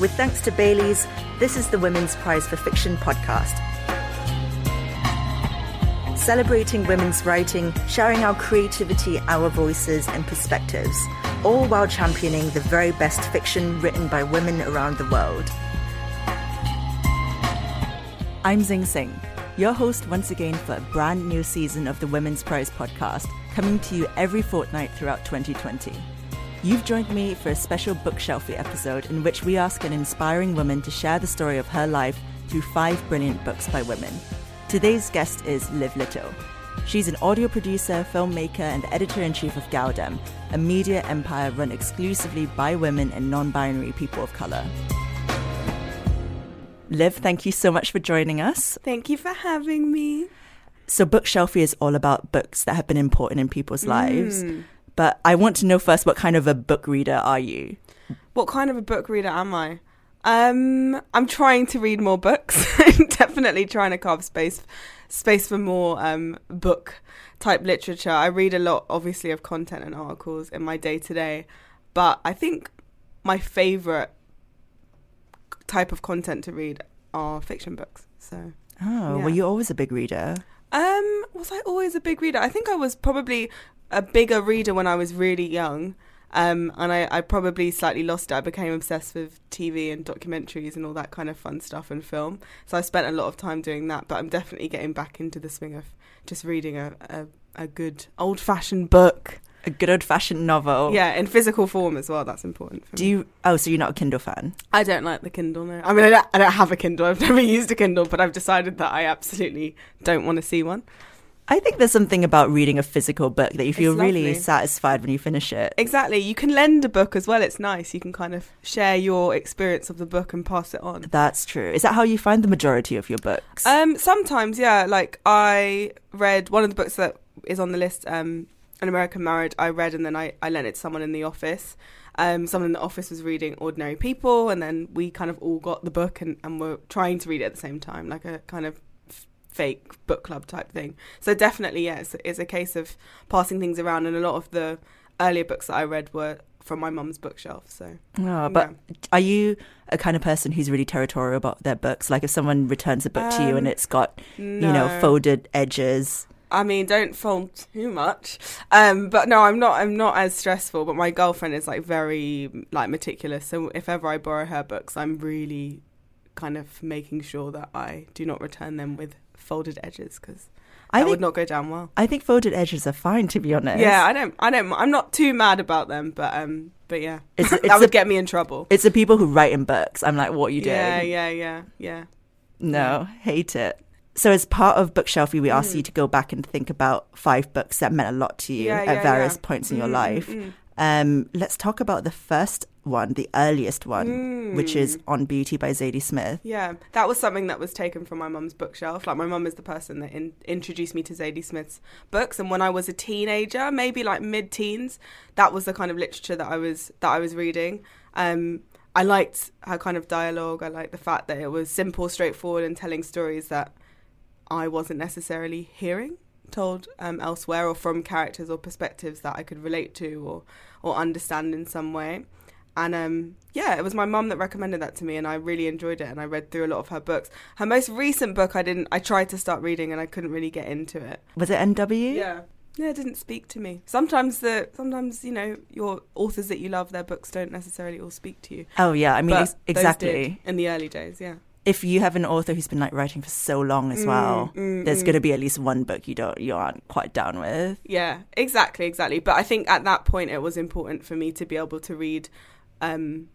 With thanks to Bailey's, this is the Women's Prize for Fiction podcast. Celebrating women's writing, sharing our creativity, our voices, and perspectives, all while championing the very best fiction written by women around the world. I'm Zing Tsjeng, your host once again for a brand new season of the Women's Prize podcast, coming to you every fortnight throughout 2020. You've joined me for a special bookshelfie episode in which we ask an inspiring woman to share the story of her life through five brilliant books by women. Today's guest is Liv Little. She's an audio producer, filmmaker, and editor in chief of Galdem, a media empire run exclusively by women and non binary people of colour. Liv, thank you so much for joining us. Thank you for having me. So, Bookshelfie is all about books that have been important in people's lives. Hmm. But I want to know first what kind of a book reader are you? What kind of a book reader am I? Um, I'm trying to read more books. Definitely trying to carve space space for more um, book type literature. I read a lot, obviously, of content and articles in my day to day, but I think my favorite type of content to read are fiction books. So, Oh, Yeah. were you always a big reader? um, was I always a big reader? I think I was probably a bigger reader when I was really young. Um, and I, I probably slightly lost it. I became obsessed with TV and documentaries and all that kind of fun stuff and film. So I spent a lot of time doing that. But I'm definitely getting back into the swing of just reading a, a, a good old fashioned book. A good old fashioned novel. Yeah, in physical form as well. That's important for Do me. you? Oh, so you're not a Kindle fan? I don't like the Kindle. No, I mean I don't, I don't have a Kindle. I've never used a Kindle, but I've decided that I absolutely don't want to see one. I think there's something about reading a physical book that you feel really satisfied when you finish it. Exactly. You can lend a book as well. It's nice. You can kind of share your experience of the book and pass it on. That's true. Is that how you find the majority of your books? Um, sometimes, yeah. Like I read one of the books that is on the list, um, An American Marriage. I read and then I, I lent it to someone in the office. Um, someone in the office was reading Ordinary People, and then we kind of all got the book and, and were trying to read it at the same time, like a kind of fake book club type thing. So definitely, yeah, it's, it's a case of passing things around, and a lot of the earlier books that I read were from my mum's bookshelf. So oh, but are you a kind of person who's really territorial about their books? Like if someone returns a book to you and Um, it's got, no. you know, folded edges. I mean, don't fold too much. Um, but no, I'm not. I'm not as stressful. But my girlfriend is like very like meticulous. So if ever I borrow her books, I'm really kind of making sure that I do not return them with folded edges because I that think would not go down well. I think folded edges are fine, to be honest. Yeah, I don't. I don't. I'm not too mad about them, but um, but yeah, It's- that it's would a- get me in trouble. It's the people who write in books. I'm like, what are you doing? Yeah, yeah, yeah, yeah. No, hate it. So as part of Bookshelfie, we asked Mm. you to go back and think about five books that meant a lot to you Yeah, at yeah, various yeah. points in your Mm, life. mm, mm. Um, let's talk about the first one, the earliest one, which is Mm. On Beauty by Zadie Smith. Yeah, that was something that was taken from my mum's bookshelf. Like my mum is the person that in- introduced me to Zadie Smith's books, and when I was a teenager, maybe like mid-teens, that was the kind of literature that I was that I was reading. Um, I liked her kind of dialogue. I liked the fact that it was simple, straightforward, and telling stories that I wasn't necessarily hearing told um, elsewhere or from characters or perspectives that I could relate to or or understand in some way. And um, yeah, it was my mum that recommended that to me, and I really enjoyed it. And I read through a lot of her books. Her most recent book, I didn't. I tried to start reading, and I couldn't really get into it. Was it NW? Yeah, yeah, it didn't speak to me. Sometimes the sometimes you know your authors that you love, their books don't necessarily all speak to you. Oh yeah, I mean But ex- those exactly. in the early days. Yeah, If you have an author who's been like writing for so long as well, Mm, mm, there's mm. going to be at least one book you don't you aren't quite down with. Yeah, exactly, exactly. But I think at that point it was important for me to be able to read um,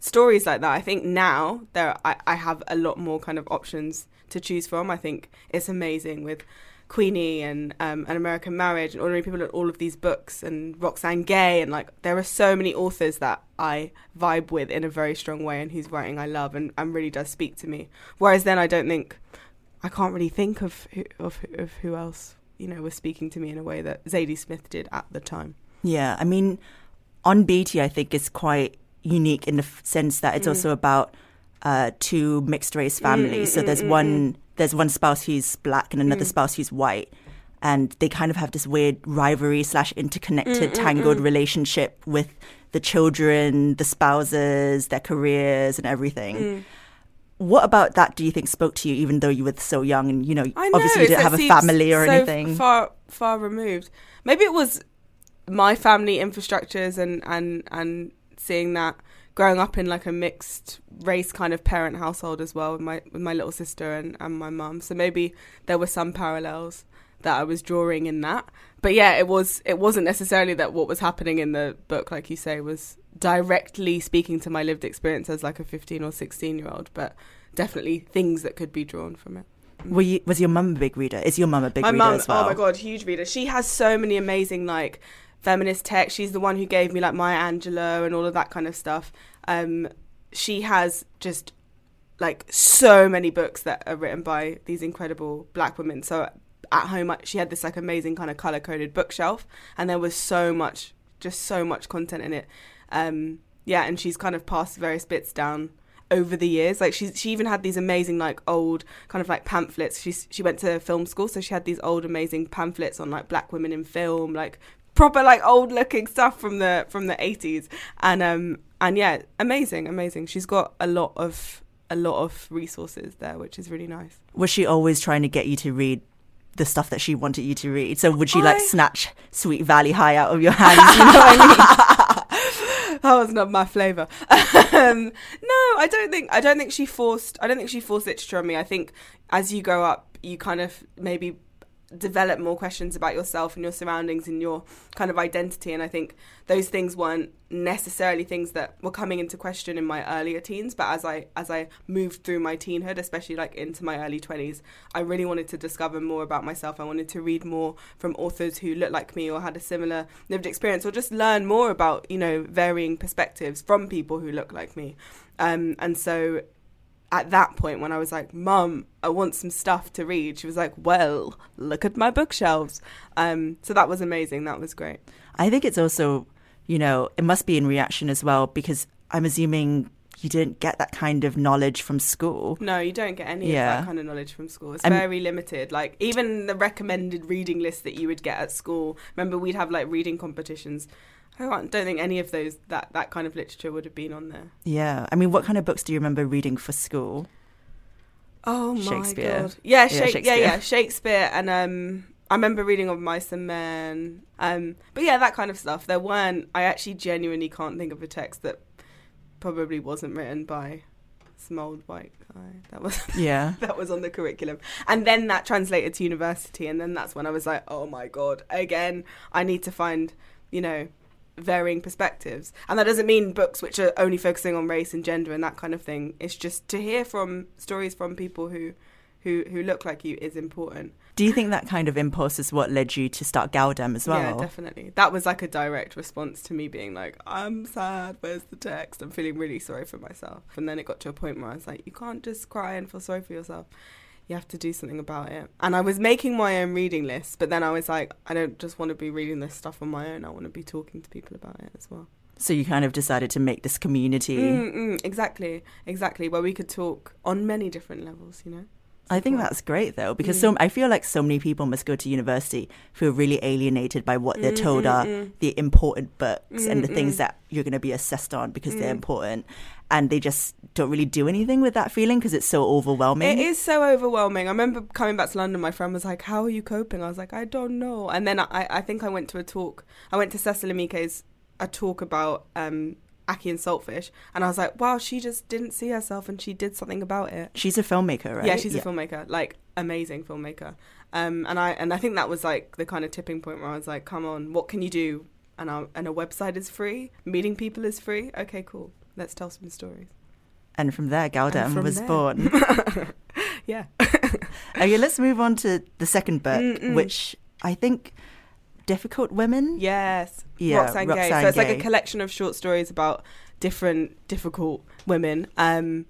stories like that. I think now there I, I have a lot more kind of options to choose from. I think it's amazing with Queenie and um, An American Marriage and Ordinary People and all of these books and Roxane Gay and like there are so many authors that I vibe with in a very strong way and whose writing I love and, and really does speak to me. Whereas then I don't think I can't really think of who, of of who else you know was speaking to me in a way that Zadie Smith did at the time. Yeah, I mean, on Beauty, I think is quite unique in the f- sense that it's Mm. also about uh, two mixed race families. mm, so mm, there's mm, one there's one spouse who's black and another Mm. spouse who's white, and they kind of have this weird rivalry slash interconnected, Mm, mm, tangled mm. relationship with the children, the spouses, their careers, and everything. Mm. What about that do you think spoke to you, even though you were so young and you know, know obviously you didn't have a family or so anything? Far, far removed. Maybe it was my family infrastructures and and and seeing that growing up in like a mixed race kind of parent household as well with my with my little sister and and my mum. So maybe there were some parallels that I was drawing in that. But yeah, it was it wasn't necessarily that what was happening in the book, like you say, was directly speaking to my lived experience as like a fifteen or sixteen year old, but definitely things that could be drawn from it. Were you, was your mum a big reader? Is your mum a big my reader mum, as well? oh my god, huge reader. She has so many amazing like feminist texts. She's the one who gave me like Maya Angelou and all of that kind of stuff. Um, she has just like so many books that are written by these incredible black women. So at home, she had this like amazing kind of color coded bookshelf, and there was so much, just so much content in it. Um, yeah, and she's kind of passed various bits down over the years. Like she she even had these amazing like old kind of like pamphlets. She she went to film school, so she had these old amazing pamphlets on like black women in film, like proper like old looking stuff from the from the 80s. And um and yeah, amazing, amazing. She's got a lot of a lot of resources there, which is really nice. was she always trying to get you to read the stuff that she wanted you to read? So would she like snatch Sweet Valley High out of your hands? You know what I mean? that was not my flavor. um, no, I don't think. I don't think she forced. I don't think she forced literature on me. I think as you grow up, you kind of maybe develop more questions about yourself and your surroundings and your kind of identity. And I think those things weren't necessarily things that were coming into question in my earlier teens. But as I as I moved through my teenhood, especially like into my early twenties, I really wanted to discover more about myself. I wanted to read more from authors who looked like me or had a similar lived experience, or just learn more about you know varying perspectives from people who look like me. Um, and so at that point when I was like, "Mum, I want some stuff to read," she was like, "Well, look at my bookshelves." Um, so that was amazing. That was great. I think it's also, you know, it must be in reaction as well because I'm assuming you didn't get that kind of knowledge from school. No, you don't get any of that kind of knowledge from school. It's very limited. Like even the recommended reading list that you would get at school. Remember, we'd have like reading competitions. I don't think any of those that that kind of literature would have been on there. Yeah. I mean, what kind of books do you remember reading for school? Oh my Shakespeare. god! Yeah, Yeah, yeah, Shakespeare. yeah, Shakespeare, and um, I remember reading of Mice and Men. Um, but yeah, that kind of stuff. There weren't. I actually genuinely can't think of a text that probably wasn't written by some old white guy. That was Yeah. that was on the curriculum, and then that translated to university, and then that's when I was like, oh my god! Again, I need to find, you know. Varying perspectives, and that doesn't mean books which are only focusing on race and gender and that kind of thing. It's just to hear from stories from people who, who, who look like you is important. Do you think that kind of impulse is what led you to start Galdem as well? Yeah, definitely. That was like a direct response to me being like, I'm sad, where's the text? I'm feeling really sorry for myself. And then it got to a point where I was like, you can't just cry and feel sorry for yourself. You have to do something about it. And I was making my own reading list, but then I was like, I don't just want to be reading this stuff on my own. I want to be talking to people about it as well. So you kind of decided to make this community. Mm, mm, exactly, exactly. Where we could talk on many different levels, you know? I think that's great though, because mm. so I feel like so many people must go to university feel really alienated by what they're mm, told mm, are the important books and the things that you're going to be assessed on because they're important, and they just don't really do anything with that feeling because it's so overwhelming. It is so overwhelming. I remember coming back to London. My friend was like, "How are you coping?" I was like, "I don't know." And then I, I think I went to a talk. I went to Cecile Emeke's a talk about um, Ackee and Saltfish, and I was like, "Wow, she just didn't see herself, and she did something about it." She's a filmmaker, right? Yeah, she's a filmmaker, like amazing filmmaker. Um, and I and I think that was like the kind of tipping point where I was like, "Come on, what can you do?" And our, and a website is free. Meeting people is free. Okay, cool. Let's tell some stories. And from there, Galdem was there. born. Yeah. okay, let's move on to the second book, Mm-mm. which I think difficult women. Yes. Yeah, Roxane, Gay. Roxane So it's like a collection of short stories about different difficult women. Um,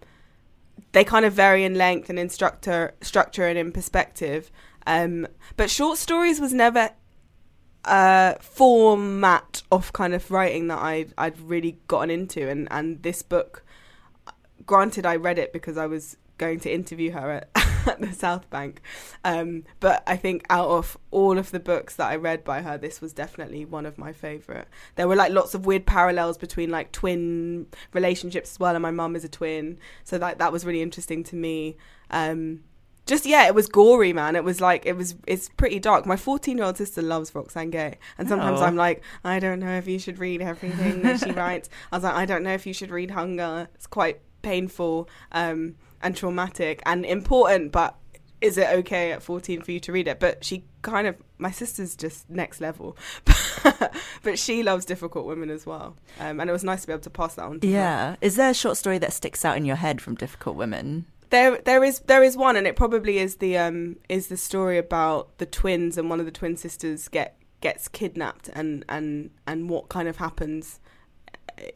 they kind of vary in length and in structure, structure and in perspective. Um, but short stories was never a format of kind of writing that I I'd really gotten into, and and this book, granted, I read it because I was going to interview her at, at the South Bank. Um, but I think out of all of the books that I read by her, this was definitely one of my favorite. There were like lots of weird parallels between like twin relationships as well, and my mum is a twin, so that that was really interesting to me. Um, just yeah, it was gory, man. It was like it was it's pretty dark. My 14 year old sister loves Roxane Gay, and sometimes Oh. I'm like, I don't know if you should read everything that she writes. I was like, I don't know if you should read Hunger. It's quite painful um, and traumatic and important, but is it okay at 14 for you to read it? But she kind of my sister's just next level, but she loves difficult women as well, um, and it was nice to be able to pass that on. to her. Yeah. Is there a short story that sticks out in your head from Difficult Women? There, there is, there is one, and it probably is the um is the story about the twins and one of the twin sisters get gets kidnapped and and and what kind of happens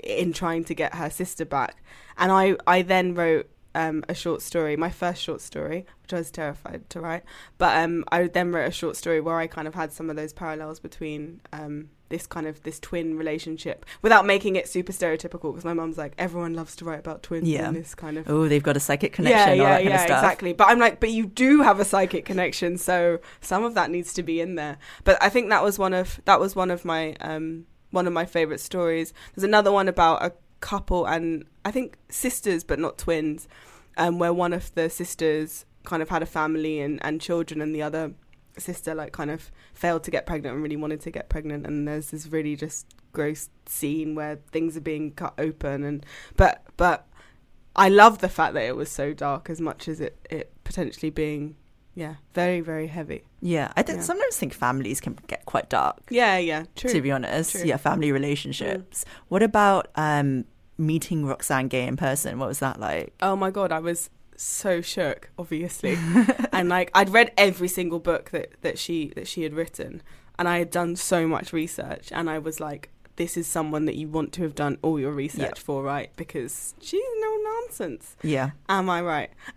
in trying to get her sister back. And I I then wrote um a short story, my first short story, which I was terrified to write. But um I then wrote a short story where I kind of had some of those parallels between um this kind of this twin relationship without making it super stereotypical because my mum's like everyone loves to write about twins Yeah. and this kind of Oh, they've got a psychic connection, yeah, yeah, yeah, exactly. But I'm like, but you do have a psychic connection, so some of that needs to be in there. But I think that was one of that was one of my um one of my favorite stories. There's another one about a couple and I think sisters, but not twins, um, where one of the sisters kind of had a family and and children, and the other sister like kind of failed to get pregnant and really wanted to get pregnant. And there's this really just gross scene where things are being cut open and but but I love the fact that it was so dark as much as it, it potentially being yeah very very heavy Yeah, I think Yeah. sometimes think families can get quite dark. yeah yeah true To be honest, True. yeah, family relationships. What about um, meeting Roxane Gay in person? What was that like? oh my god I was so shook obviously and like I'd read every single book that that she that she had written and I had done so much research and I was like this is someone that you want to have done all your research Yeah. for right because she's no nonsense Yeah, Am I right?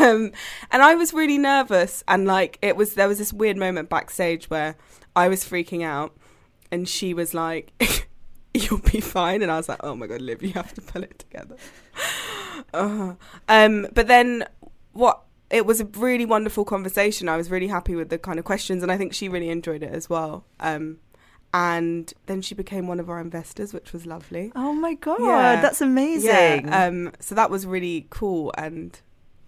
um, and I was really nervous, and like it was, there was this weird moment backstage where I was freaking out, and she was like, "You'll be fine," and I was like, "Oh my god, Liv, you have to pull it together." uh, um, but then what? It was a really wonderful conversation. I was really happy with the kind of questions, and I think she really enjoyed it as well. Um, and then she became one of our investors, which was lovely. Oh my god, Yeah. that's amazing. Yeah, um, so that was really cool, and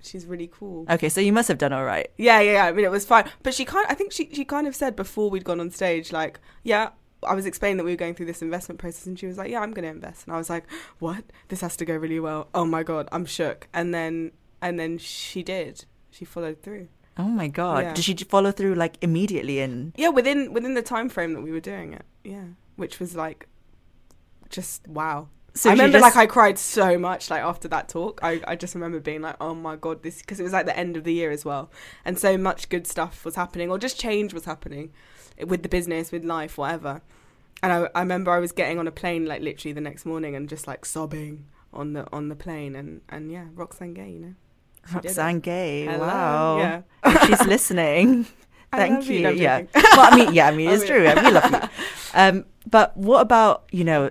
she's really cool. okay, so you must have done all right. Yeah, yeah, yeah. I mean, it was fine, but she kind. I think she she kind of said before we'd gone on stage, like, yeah. I was explaining that we were going through this investment process, and she was like, "Yeah, I'm going to invest." And I was like, "What? This has to go really well." Oh my god, I'm shook. And then and then she did. She followed through. Oh my god, Yeah. did she follow through like immediately? And Yeah, within within the time frame that we were doing it. Yeah, which was like, just wow. So I remember just- like I cried so much like after that talk. I, I just remember being like, oh my god, this because it was like the end of the year as well, and so much good stuff was happening or just change was happening with the business, with life, whatever. And I, I remember I was getting on a plane like literally the next morning and just like sobbing on the on the plane and and yeah, Roxane Gay, you know. She did it. Roxane Gay. Hello. Wow. Yeah. If she's listening. Thank love you. No, yeah. joking. well, I mean, yeah, I mean, I it's mean- true. I we love you. Um, but what about you know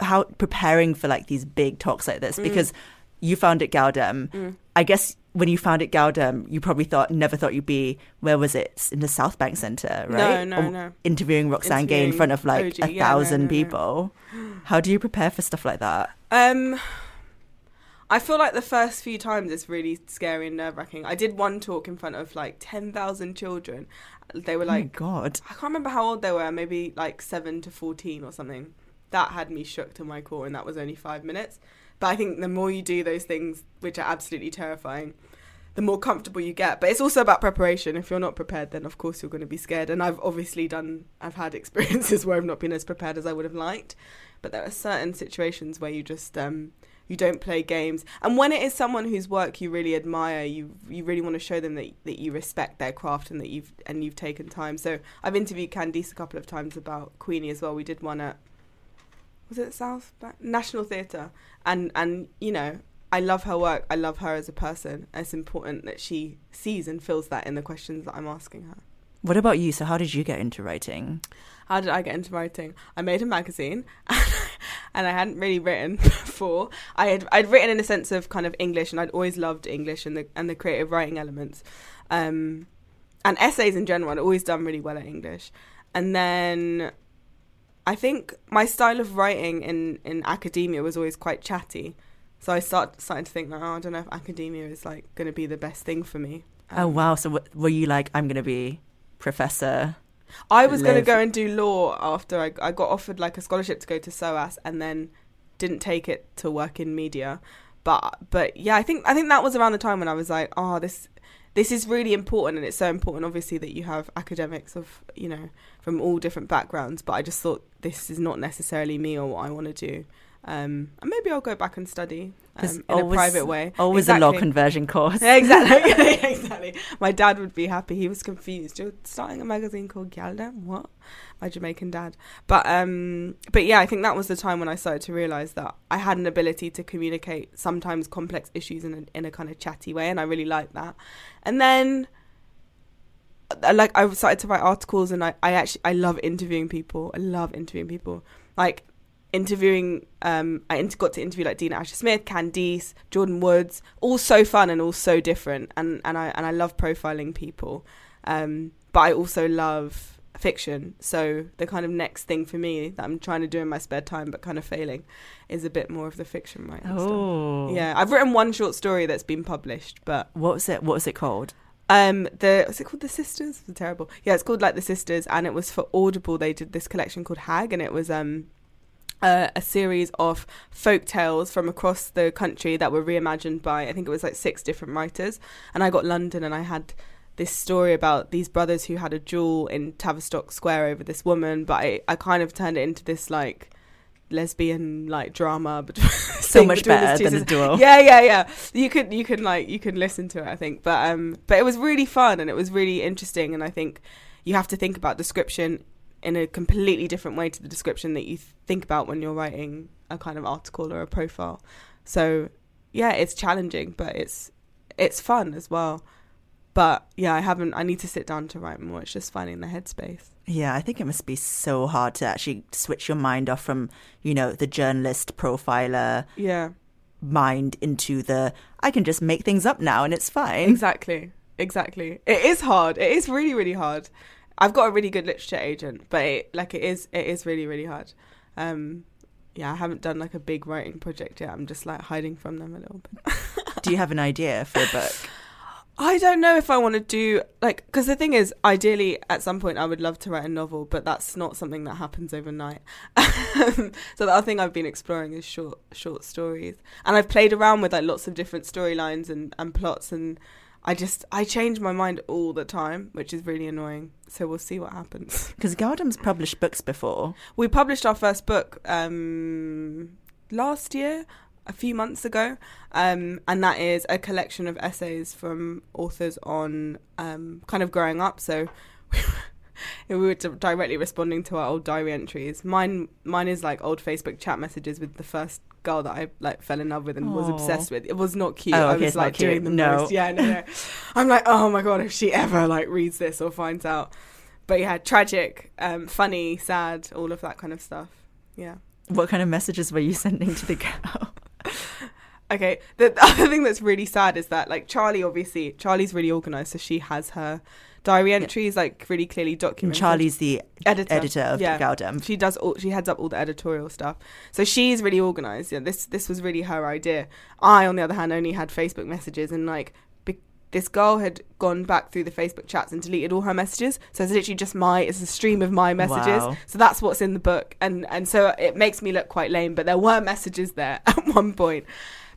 how preparing for like these big talks like this? Mm. Because you found it Galdem. I guess when you found it Galdem, you probably thought never thought you'd be where was it in the South Bank Centre, right? No, no, Or no. Interviewing Roxane Gay in front of like OG. a Yeah, thousand no, no. people. How do you prepare for stuff like that? Um, I feel like the first few times it's really scary and nerve wracking. I did one talk in front of like ten thousand children. They were oh like, god. I can't remember how old they were, maybe like seven to fourteen or something. That had me shook to my core, and that was only five minutes. But I think the more you do those things, which are absolutely terrifying, the more comfortable you get. But it's also about preparation. If you're not prepared, then of course you're going to be scared. And I've obviously done, I've had experiences where I've not been as prepared as I would have liked. But there are certain situations where you just, um, you don't play games. And when it is someone whose work you really admire, you you really want to show them that that you respect their craft and that you've and you've taken time. So I've interviewed Candice a couple of times about Queenie as well. We did one at was it South Bank? National Theatre, and and you know I love her work. I love her as a person. It's important that she sees and feels that in the questions that I'm asking her. What about you? So how did you get into writing? How did I get into writing? I made a magazine, and I hadn't really written before. I had I'd written in a sense of kind of English, and I'd always loved English and the and the creative writing elements, um, and essays in general. I'd always done really well at English, and then I think my style of writing in in academia was always quite chatty. So I start starting to think like, oh, I don't know if academia is like going to be the best thing for me. oh um, wow! So w- were you like, I'm gonna be professor? I was going to go and do law after I, I got offered like a scholarship to go to SOAS and then didn't take it to work in media. But but yeah, I think I think that was around the time when I was like, oh, this this is really important and it's so important obviously that you have academics of, you know, from all different backgrounds, but I just thought this is not necessarily me or what I want to do. Um, and maybe I'll go back and study um, in a private way. Always a law conversion course. Yeah, exactly. exactly. My dad would be happy. He was confused. You're starting a magazine called Galdem? What? My Jamaican dad. But um but yeah, I think that was the time when I started to realise that I had an ability to communicate sometimes complex issues in a in a kind of chatty way and I really liked that. And then like I started to write articles and I, I actually I love interviewing people. I love interviewing people. Like interviewing um I inter- got to interview like Dina Asher Smith, Candice, Jordyn Woods, all so fun and all so different and and I and I love profiling people. Um but I also love fiction. So the kind of next thing for me that I'm trying to do in my spare time but kind of failing is a bit more of the fiction writing stuff. Oh, Yeah, I've written one short story that's been published, but What was it? What was it called? um, the what's it called? The Sisters. It's terrible. Yeah, it's called like the Sisters, and it was for Audible. They did this collection called Hag, and it was um. Uh, a series of folk tales from across the country that were reimagined by I think it was like six different writers, and I got London and I had this story about these brothers who had a duel in Tavistock Square over this woman, but I, I kind of turned it into this like lesbian like drama between So much better than a duel. Yeah, yeah, yeah. You could you can like you can listen to it, I think. But um but it was really fun and it was really interesting and I think you have to think about description in a completely different way to the description that you th- think about when you're writing a kind of article or a profile. So yeah, it's challenging, but it's it's fun as well. But yeah, I haven't I need to sit down to write more. It's just finding the headspace. Yeah, I think it must be so hard to actually switch your mind off from, you know, the journalist profiler Yeah. mind into the I can just make things up now and it's fine. Exactly. Exactly. It is hard. It is really, really hard. I've got a really good literature agent, but it, like it is, it is really, really hard. Um, yeah, I haven't done like a big writing project yet. I'm just like hiding from them a little bit. Do you have an idea for a book? I don't know if I want to do like because the thing is, ideally, at some point, I would love to write a novel, but that's not something that happens overnight. so the other thing I've been exploring is short short stories, and I've played around with like lots of different storylines and and plots, and I just I change my mind all the time, which is really annoying. So we'll see what happens. Because Galdem's published books before. We published our first book um, last year, a few months ago, um, and that is a collection of essays from authors on um, kind of growing up. So we were directly responding to our old diary entries. Mine, mine is like old Facebook chat messages with the first girl that I like fell in love with and was obsessed with. It was not cute. Oh, I was like doing the No. most. Yeah, no, no. I'm like, oh my god, if she ever like reads this or finds out. But yeah, tragic, um, funny, sad, all of that kind of stuff. Yeah. What kind of messages were you sending to the girl? Okay. The, the other thing that's really sad is that like Charlie, obviously, Charlie's really organised, so she has her diary entries like really clearly And documented. Charlie's the editor, editor of yeah. Galdem. She does all. She heads up all the editorial stuff. So she's really organised. Yeah, this this was really her idea. I, on the other hand, only had Facebook messages and like. be- This girl had gone back through the Facebook chats and deleted all her messages, so it's literally just my. It's a stream of my messages. Wow. So that's what's in the book, and and so it makes me look quite lame. But there were messages there at one point.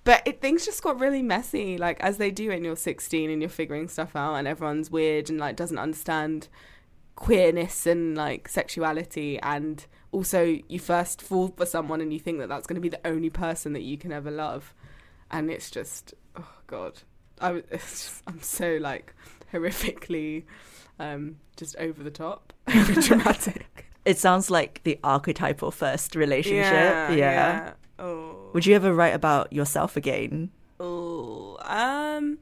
But it, things just got really messy, like as they do when you're 16 and you're figuring stuff out, and everyone's weird and like doesn't understand queerness and like sexuality, and also you first fall for someone and you think that that's going to be the only person that you can ever love, and it's just oh god, I w- it's just, I'm so like horrifically um, just over the top, dramatic. It sounds like the archetypal first relationship. yeah, Yeah. yeah. Would you ever write about yourself again? Oh, um,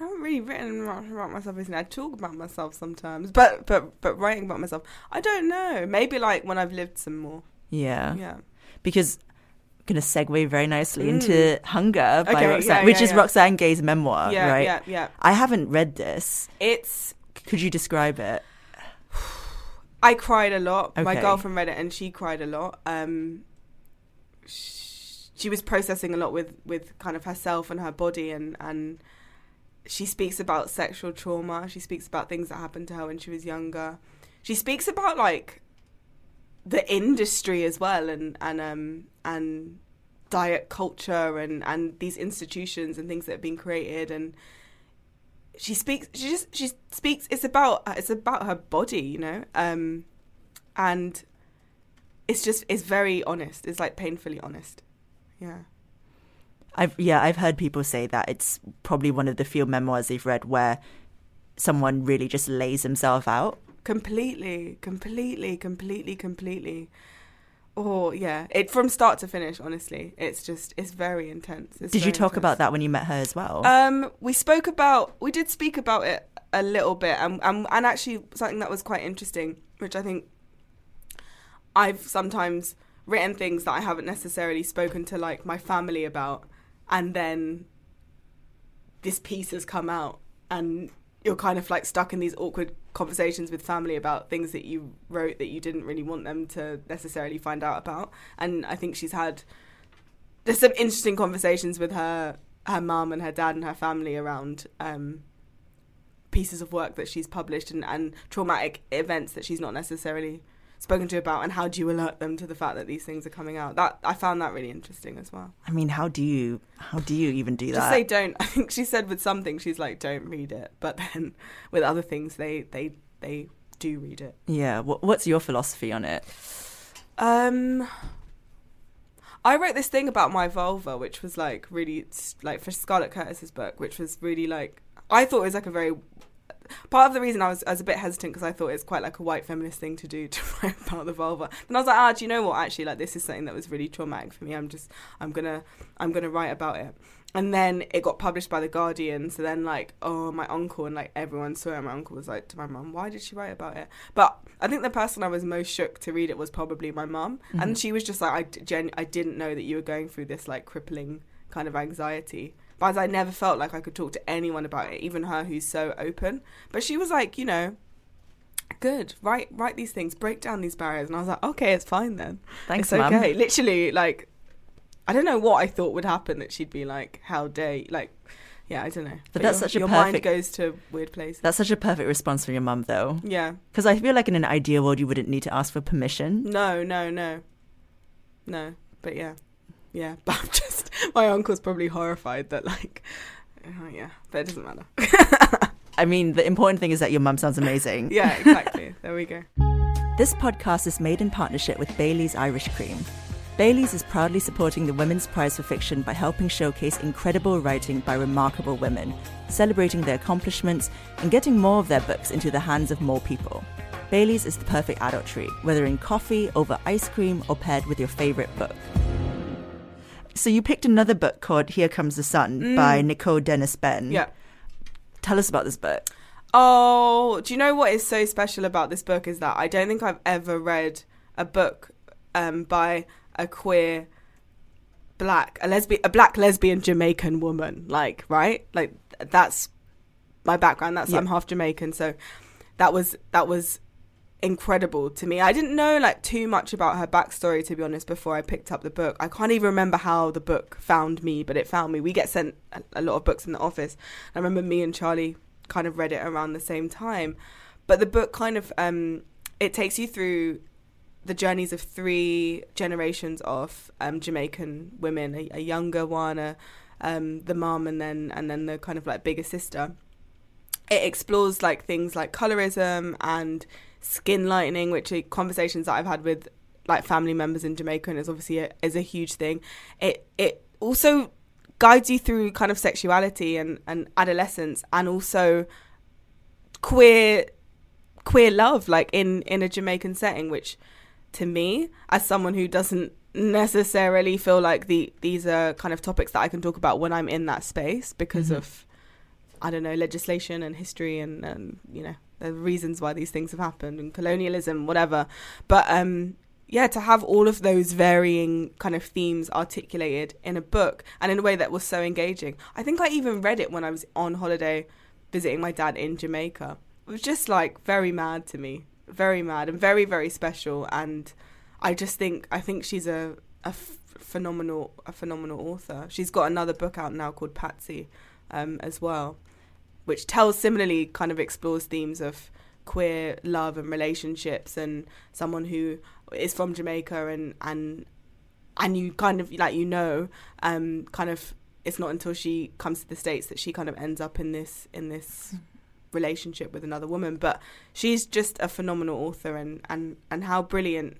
I haven't really written about myself recently. I talk about myself sometimes, but but but writing about myself, I don't know. Maybe like when I've lived some more. Yeah. Yeah. because to segue very nicely into Hunger by Mm. Okay, Roxane, yeah, which yeah, is yeah. Roxane Gay's memoir, yeah, right? yeah, yeah. I haven't read this. It's Could you describe it? I cried a lot. My girlfriend read it and she cried a lot. Um, she was processing a lot with with kind of herself and her body and and she speaks about sexual trauma. She speaks about things that happened to her when she was younger. She speaks about like the industry as well and and um and diet culture and and these institutions and things that have been created and she speaks she just she speaks it's about it's about her body you know um and it's just it's very honest. It's like painfully honest. Yeah. I've yeah, I've heard people say that it's probably one of the few memoirs they've read where someone really just lays himself out. completely. Completely. Completely. Completely. Oh yeah. It from start to finish honestly it's just it's very intense. It's Did you talk intense. about that when you met her as well? Um, we spoke about we did speak about it a little bit, and and, and actually something that was quite interesting, which I think I've sometimes written things that I haven't necessarily spoken to like my family about, and then this piece has come out, and you're kind of like stuck in these awkward conversations with family about things that you wrote that you didn't really want them to necessarily find out about, and I think she's had there's some interesting conversations with her her mum and her dad and her family around um, pieces of work that she's published and, and traumatic events that she's not necessarily spoken to about and how do you alert them to the fact that these things are coming out? That i found that really interesting as well. I mean, how do you how do you even do just that? say don't. I think she said with some things she's like don't read it. But then with other things they they they do read it. Yeah, what, what's your philosophy on it? Um, I wrote this thing about my vulva, which was like really like for Scarlett Curtis's book, which was really like I thought it was like a very part of the reason I was I was a bit hesitant because I thought it's quite like a white feminist thing to do to write about the vulva. And I was like, ah, do you know what? Actually, like this is something that was really traumatic for me. I'm just I'm gonna I'm gonna write about it. And then it got published by the Guardian. So then like oh my uncle and like everyone saw it. My uncle was like to my mum, why did she write about it? But I think the person I was most shook to read it was probably my mum, and she was just like I gen- I didn't know that you were going through this like crippling kind of anxiety. But I never felt like I could talk to anyone about it, even her who's so open. But she was like, you know, good. Write write these things, break down these barriers. And I was like, okay, it's fine then. Thanks, it's okay. Literally, like, I don't know what I thought would happen that she'd be like, how dare? Like, yeah, I don't know. But that's your, such a your mind perfect- goes to weird places. That's such a perfect response from your mum, though, yeah. because I feel like in an ideal world you wouldn't need to ask for permission. No, no, no, no. But yeah, yeah. But I'm just my uncle's probably horrified that like, oh, yeah. But it doesn't matter. I mean, the important thing is that your mum sounds amazing. yeah, exactly. there we go. This podcast is made in partnership with Bailey's Irish Cream. Bailey's is proudly supporting the Women's Prize for Fiction by helping showcase incredible writing by remarkable women, celebrating their accomplishments, and getting more of their books into the hands of more people. Bailey's is the perfect adult treat, whether in coffee, over ice cream, or paired with your favorite book. So you picked another book called Here Comes the Sun by Nicole Dennis-Benn. Yeah. Tell us about this book. Oh, do you know what is so special about this book is that I don't think I've ever read a book um, by a queer black a lesbian a black lesbian Jamaican woman like right like that's my background that's Yeah. I'm half Jamaican so that was that was incredible to me. I didn't know like too much about her backstory to be honest before I picked up the book. I can't even remember how the book found me but it found me. We get sent a, a lot of books in the office. I remember me and Charlie kind of read it around the same time. But the book kind of um it takes you through the journeys of three generations of um, Jamaican women, a, a younger one, a, um, the mom and then and then the kind of like bigger sister. It explores like things like colorism and skin lightening, which are conversations that I've had with like family members in Jamaica, and is obviously a, is a huge thing. It it also guides you through kind of sexuality and, and adolescence, and also queer queer love, like in in a Jamaican setting, which to me, as someone who doesn't necessarily feel like the these are kind of topics that I can talk about when I'm in that space because Mhm. of I don't know legislation and history and, and you know the reasons why these things have happened and colonialism, whatever. But um, yeah, to have all of those varying kind of themes articulated in a book and in a way that was so engaging. I think I even read it when I was on holiday visiting my dad in Jamaica. It was just like very mad to me, very mad and very very special. And I just think I think she's a a f- phenomenal a phenomenal author. She's got another book out now called Patsy, um, as well, which tells similarly kind of explores themes of queer love and relationships and someone who is from Jamaica and and and you kind of like you know um kind of it's not until she comes to the states that she kind of ends up in this in this relationship with another woman. But she's just a phenomenal author and and and how brilliant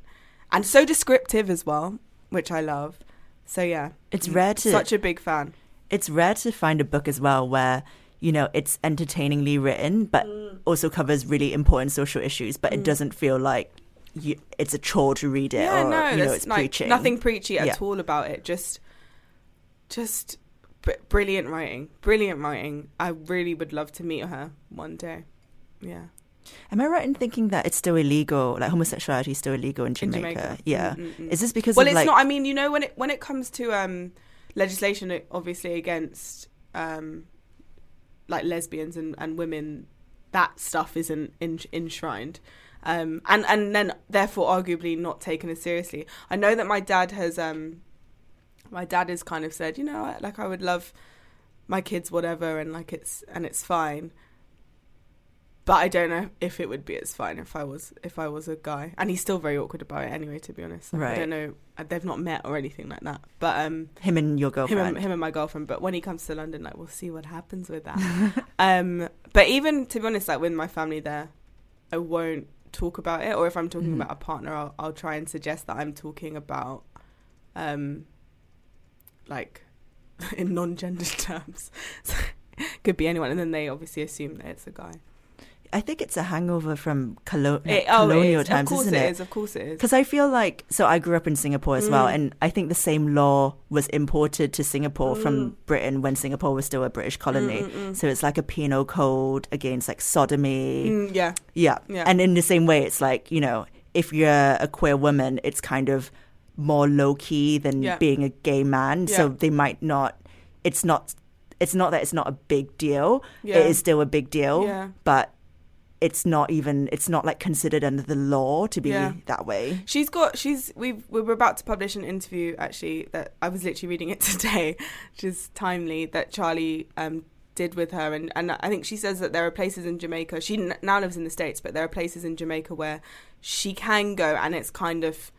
and so descriptive as well which I love. So yeah. It's rare to such a big fan. It's rare to find a book as well where you know it's entertainingly written but Mm. also covers really important social issues but it doesn't feel like you, it's a chore to read it yeah or no you know it's like preaching. nothing preachy at Yeah. all about it just just br- brilliant writing brilliant writing. I really would love to meet her one day. Yeah. Am i right in thinking that it's still illegal like homosexuality is still illegal in in jamaica, Jamaica? Yeah. Mm, mm, mm. is this because well of it's like not i mean you know when it when it comes to um legislation obviously against um like lesbians and, and women that stuff isn't in, enshrined um and and then therefore arguably not taken as seriously i know that my dad has um my dad has kind of said you know like i would love my kids whatever and like it's and it's fine but I don't know if it would be as fine if I was if I was a guy, and he's still very awkward about it anyway. To be honest, Like, I don't know. Uh, They've not met or anything like that. But um, him and your him girlfriend and, him and my girlfriend. But when he comes to London, like we'll see what happens with that. um, but even to be honest, like with my family there, I won't talk about it. Or if I'm talking Mhm. about a partner, I'll, I'll try and suggest that I'm talking about, um, like in non-gendered terms. Could be anyone, and then they obviously assume that it's a guy. I think it's a hangover from colo- It- oh, colonial is. times isn't it Of course it is. Of course it is. Because I feel like, so I grew up in Singapore as well, Mm. and I think the same law was imported to Singapore Mm. from Britain when Singapore was still a British colony. Mm, mm, mm. So it's like a penal code against like sodomy. Mm, yeah, Yeah. Yeah. And in the same way, it's like, you know, if you're a queer woman, it's kind of more low key than Yeah. being a gay man. So they might not, it's not, it's not that it's not a big deal. yeah, It is still a big deal, yeah. but it's not even, it's not like considered under the law to be Yeah. that way. She's got. She's. We we were about to publish an interview actually that I was literally reading it today, which is timely that Charlie um did with her and and I think she says that there are places in Jamaica. She n- now lives in the states, but there are places in Jamaica where she can go and it's kind of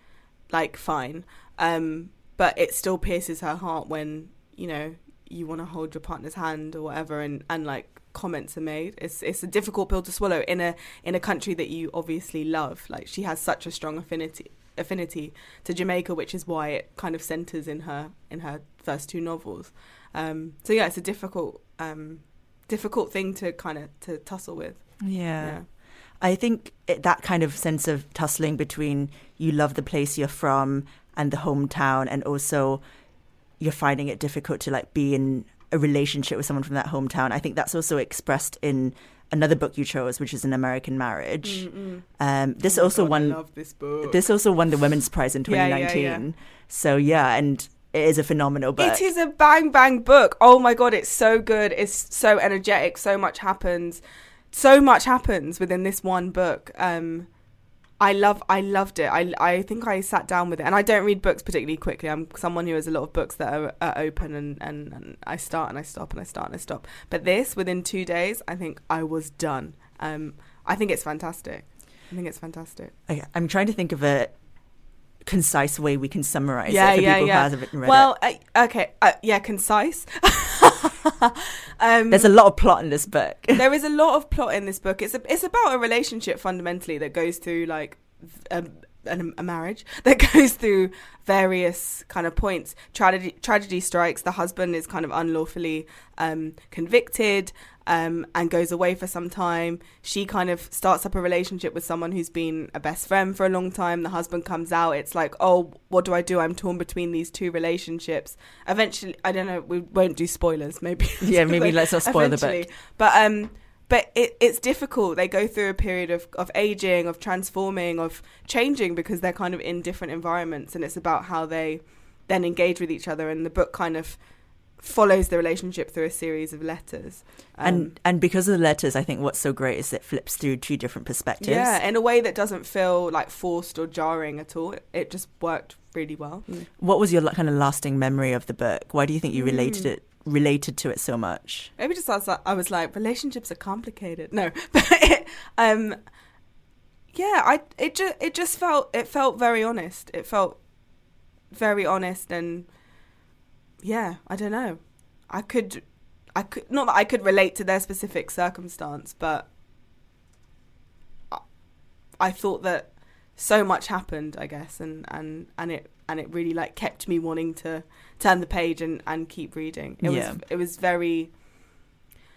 like fine, um, but it still pierces her heart when you know you want to hold your partner's hand or whatever and and like comments are made. It's it's a difficult pill to swallow in a in a country that you obviously love. Like she has such a strong affinity affinity to Jamaica which is why it kind of centers in her in her first two novels. Um so yeah it's a difficult um difficult thing to kind of to tussle with. Yeah. I think it, that kind of sense of tussling between you love the place you're from and the hometown, and also you're finding it difficult to like be in a relationship with someone from that hometown. I think that's also expressed in another book you chose, which is an American Marriage. Um, this Oh also God, won. this book This also won the Women's Prize in Yeah, yeah, 2019. yeah. So yeah, and it is a phenomenal book. It is a bang bang book. Oh my god, it's so good. It's so energetic. So much happens. So much happens within this one book. Um, I love. I loved it. I I think I sat down with it, and I don't read books particularly quickly. I'm someone who has a lot of books that are, are open, and, and and I start and I stop and I start and I stop. But this, within two days, I think I was done. Um, I think it's fantastic. I think it's fantastic. Okay, I'm trying to think of a concise way we can summarize Yeah, it for yeah, people yeah. who haven't read Well, uh, okay, uh, yeah, concise. um. There's a lot of plot in this book. there is a lot of plot in this book. It's a, it's about a relationship fundamentally that goes through like a, a, a marriage that goes through various kind of points. Tragedy tragedy strikes. The husband is kind of unlawfully um, convicted um, and goes away for some time. She kind of starts up a relationship with someone who's been a best friend for a long time. The husband comes out. It's like, oh, what do I do? I'm torn between these two relationships. Eventually, I don't know. We won't do spoilers. Maybe yeah, maybe let's not spoil the book. But um, but it, it's difficult. They go through a period of, of aging, of transforming, of changing because they're kind of in different environments, and it's about how they then engage with each other. And the book kind of follows the relationship through a series of letters. Um, and and because of the letters, I think what's so great is it flips through two different perspectives. yeah, in a way that doesn't feel like forced or jarring at all. It, just worked really well. What was your kind of lasting memory of the book? Why do you think you related Mm. it related to it so much? Maybe just I was like, I was like relationships are complicated. No, but it, um, yeah, I it just it just felt it felt very honest. It felt very honest and yeah, I don't know. I could I could not that I could relate to their specific circumstance, but I, I thought that so much happened, I guess, and and and it and it really like kept me wanting to turn the page and and keep reading. It Yeah. was it was very.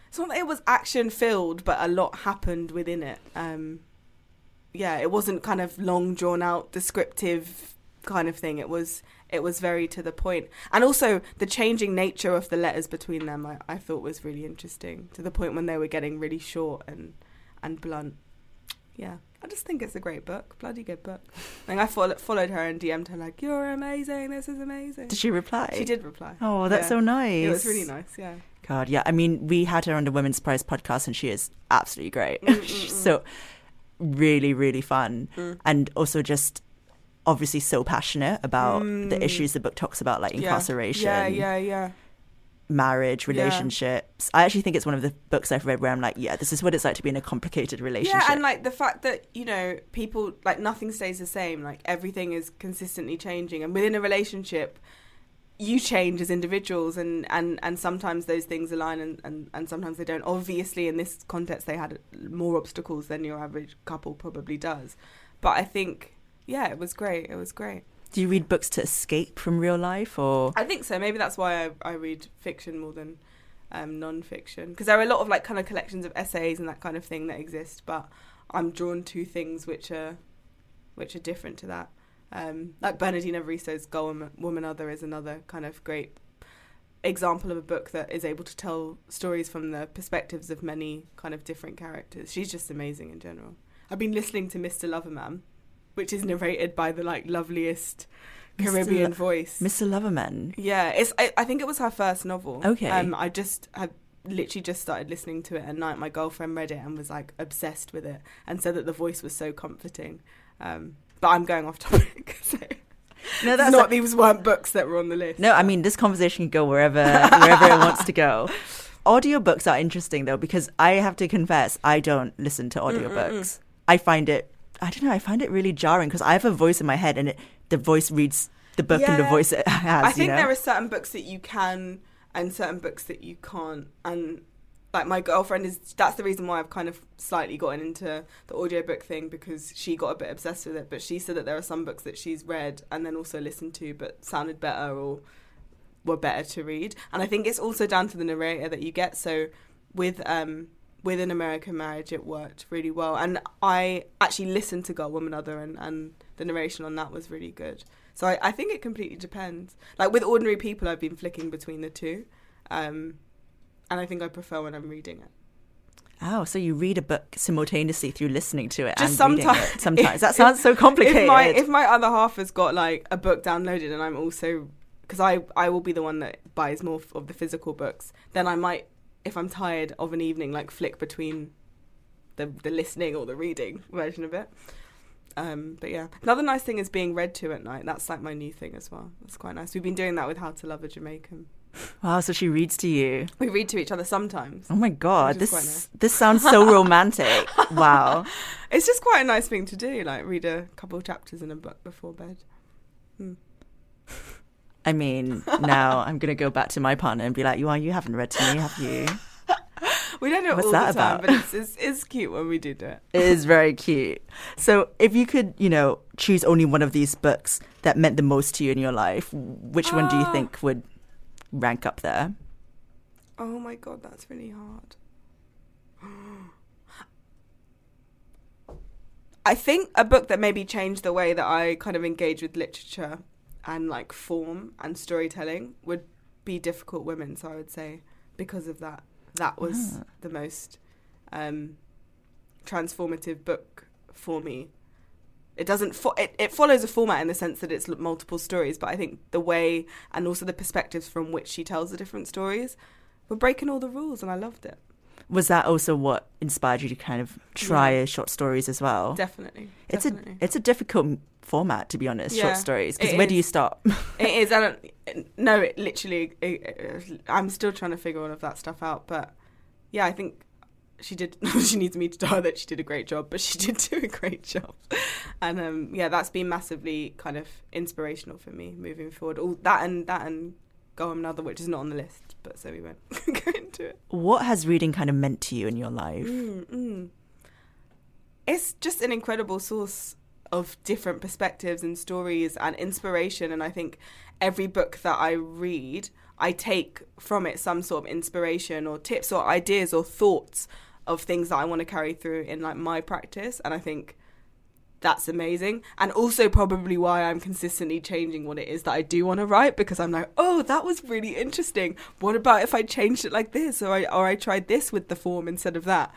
It's not that it was action filled, but a lot happened within it. Um, yeah, it wasn't kind of long drawn out, descriptive kind of thing. It was it was very to the point, and also the changing nature of the letters between them. I, I thought was really interesting to the point when they were getting really short and and blunt. Yeah, I just think it's a great book, bloody good book. Like I follow, followed her and DM'd her like, "You're amazing. This is amazing." Did she reply? She did reply. Oh, that's Yeah. so nice. It was really nice. Yeah. God, yeah. I mean, we had her on the Women's Prize podcast, and she is absolutely great. Mm, mm, mm. so really, really fun, Mm. and also just obviously so passionate about the Mm. issues the book talks about, like incarceration, Yeah, yeah, yeah. Marriage, Yeah. relationships. I actually think it's one of the books I've read where I'm like, yeah, this is what it's like to be in a complicated relationship. Yeah, and like the fact that you know people like nothing stays the same. Like everything is consistently changing, and within a relationship, you change as individuals, and and and sometimes those things align, and and and sometimes they don't. Obviously, in this context, they had more obstacles than your average couple probably does. But I think, yeah, it was great. It was great. Do you read books to escape from real life, or I think so. Maybe that's why I, I read fiction more than um, non-fiction because there are a lot of like kind of collections of essays and that kind of thing that exist. But I'm drawn to things which are which are different to that. Um, like Bernardine Evaristo's Girl Woman, Other is another kind of great example of a book that is able to tell stories from the perspectives of many kind of different characters. She's just amazing in general. I've been listening to Mr. Loverman, which is narrated by the like loveliest Caribbean Lo- voice. Mr. Loverman? Yeah, it's. I, I think it was her first novel. Okay. Um, I just have literally just started listening to it at night. My girlfriend read it and was like obsessed with it, and said that the voice was so comforting. Um, but I'm going off topic. So No, that's not. These weren't books that were on the list. No, I mean this conversation can go wherever wherever it wants to go. Audiobooks are interesting though because I have to confess I don't listen to audiobooks. I find it I don't know, I find it really jarring because I have a voice in my head and it, the voice reads the book and the voice it has, I you think know? there are certain books that you can and certain books that you can't. And like my girlfriend is that's the reason why I've kind of slightly gotten into the audiobook thing because she got a bit obsessed with it. But she said that there are some books that she's read and then also listened to but sounded better or were better to read. And I think it's also down to the narrator that you get. So with um with an American marriage it worked really well. And I actually listened to Girl Woman Other and, and the narration on that was really good. So I, I think it completely depends. Like with ordinary people I've been flicking between the two. Um and I think I prefer when I'm reading it. Oh, so you read a book simultaneously through listening to it Just and reading sometimes- it. Sometimes that if- sounds so complicated. If my if my other half has got like a book downloaded and I'm also because I I will be the one that buys more of the physical books, then I might if I'm tired of an evening like flick between the the listening or the reading version of it. Um, but yeah, another nice thing is being read to at night. That's like my new thing as well. That's quite nice. We've been doing that with How to Love a Jamaican. wow, so she reads to you. We read to each other sometimes. Oh my god, Which is quite this nice. this sounds so romantic. wow. It's just quite a nice thing to do, like read a couple of chapters in a book before bed. I mean, now I'm gonna go back to my partner and be like, "You are, you haven't read to me, have you?" We don't know What's all that the time, about? but it's, it's it's cute when we do it. It is very cute. So, if you could, you know, choose only one of these books that meant the most to you in your life, which one do you Ah. think would rank up there? Oh my god, that's really hard. I think a book that maybe changed the way that I kind of engage with literature and like form and storytelling would be Difficult Women. So I would say because of that, that was Ah. the most um, transformative book for me. It doesn't. Fo- it, it follows a format in the sense that it's multiple stories, but I think the way and also the perspectives from which she tells the different stories were breaking all the rules, and I loved it. Was that also what inspired you to kind of try Yeah. short stories as well? Definitely, It's a it's a difficult format to be honest. Yeah, short stories because where do you stop? it is. I don't. No, it literally. It, it- I'm still trying to figure all of that stuff out, but yeah, I think she did. she needs me to tell her that she did a great job, but she did do a great job, and um, yeah, that's been massively kind of inspirational for me moving forward. All that and that and Girl Woman Other, which is not on the list, but so we won't go into it. what has reading kind of meant to you in your life? Mm, mm. It's just an incredible source of different perspectives and stories and inspiration. And I think every book that I read, I take from it some sort of inspiration or tips or ideas or thoughts of things that I want to carry through in like my practice. And I think that's amazing. And also probably why I'm consistently changing what it is that I do want to write because I'm like, oh, that was really interesting. What about if I changed it like this or I or I tried this with the form instead of that?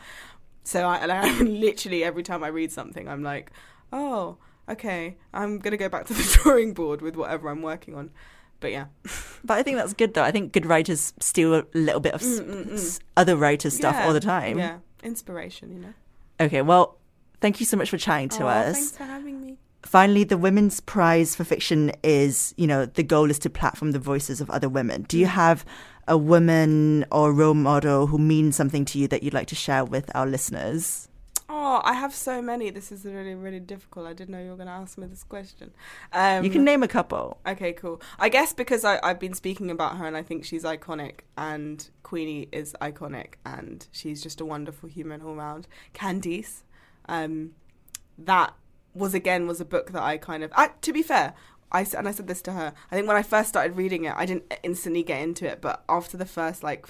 So I I literally every time I read something I'm like, oh, okay, I'm gonna go back to the drawing board with whatever I'm working on. But yeah. But I think that's good though. I think good writers steal a little bit of Mm, mm, mm. other writers' stuff Yeah, all the time. Yeah. Inspiration, you know. Okay, well, thank you so much for chatting to Aw, us. Thanks for having me. Finally, the Women's Prize for Fiction is, you know, the goal is to platform the voices of other women. Do Mm. you have a woman or role model who means something to you that you'd like to share with our listeners? Oh, I have so many. This is really, really difficult. I didn't know you were going to ask me this question. Um, you can name a couple. Okay, cool. I guess because I, I've been speaking about her and I think she's iconic and Queenie is iconic and she's just a wonderful human all round. Candice, um, that was again was a book that I kind of. To be fair, I and I said this to her. I think when I first started reading it, I didn't instantly get into it, but after the first like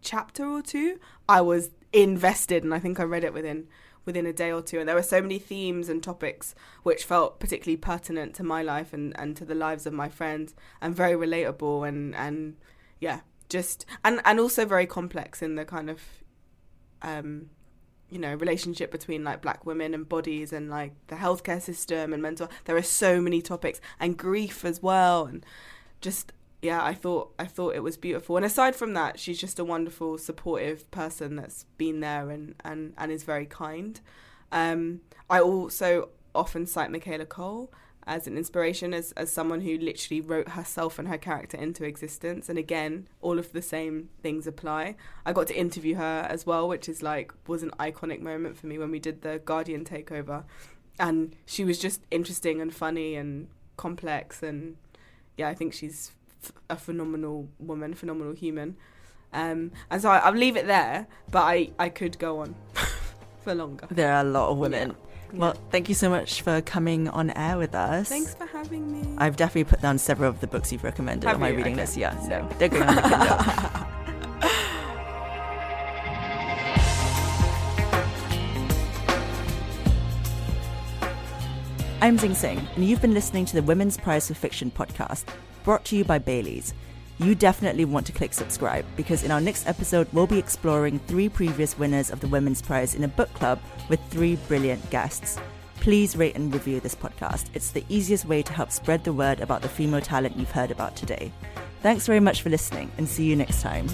chapter or two, I was invested, and I think I read it within within a day or two. And there were so many themes and topics which felt particularly pertinent to my life and, and to the lives of my friends, and very relatable and and yeah, just and and also very complex in the kind of um you know relationship between like black women and bodies and like the healthcare system and mental there are so many topics and grief as well and just yeah i thought i thought it was beautiful. And aside from that she's just a wonderful supportive person that's been there and and and is very kind. Um i also often cite Michaela Coel as an inspiration as as someone who literally wrote herself and her character into existence. And again all of the same things apply. I got to interview her as well which is like was an iconic moment for me when we did the guardian takeover. And she was just interesting and funny and complex. And yeah i think she's f- a phenomenal woman phenomenal human. Um and so I, i'll leave it there but i i could go on for longer. There are a lot of women. Yeah. Well, thank you so much for coming on air with us. thanks for having me I've definitely put down several of the books you've recommended Have on my you? reading Okay. list. Yeah, So- no, they're going on the Kindle. I'm Zing Tsjeng, and you've been listening to the Women's Prize for Fiction podcast, brought to you by Bailey's. You definitely want to click subscribe because in our next episode, we'll be exploring three previous winners of the Women's Prize in a book club with three brilliant guests. Please rate and review this podcast. It's the easiest way to help spread the word about the female talent you've heard about today. Thanks very much for listening and see you next time.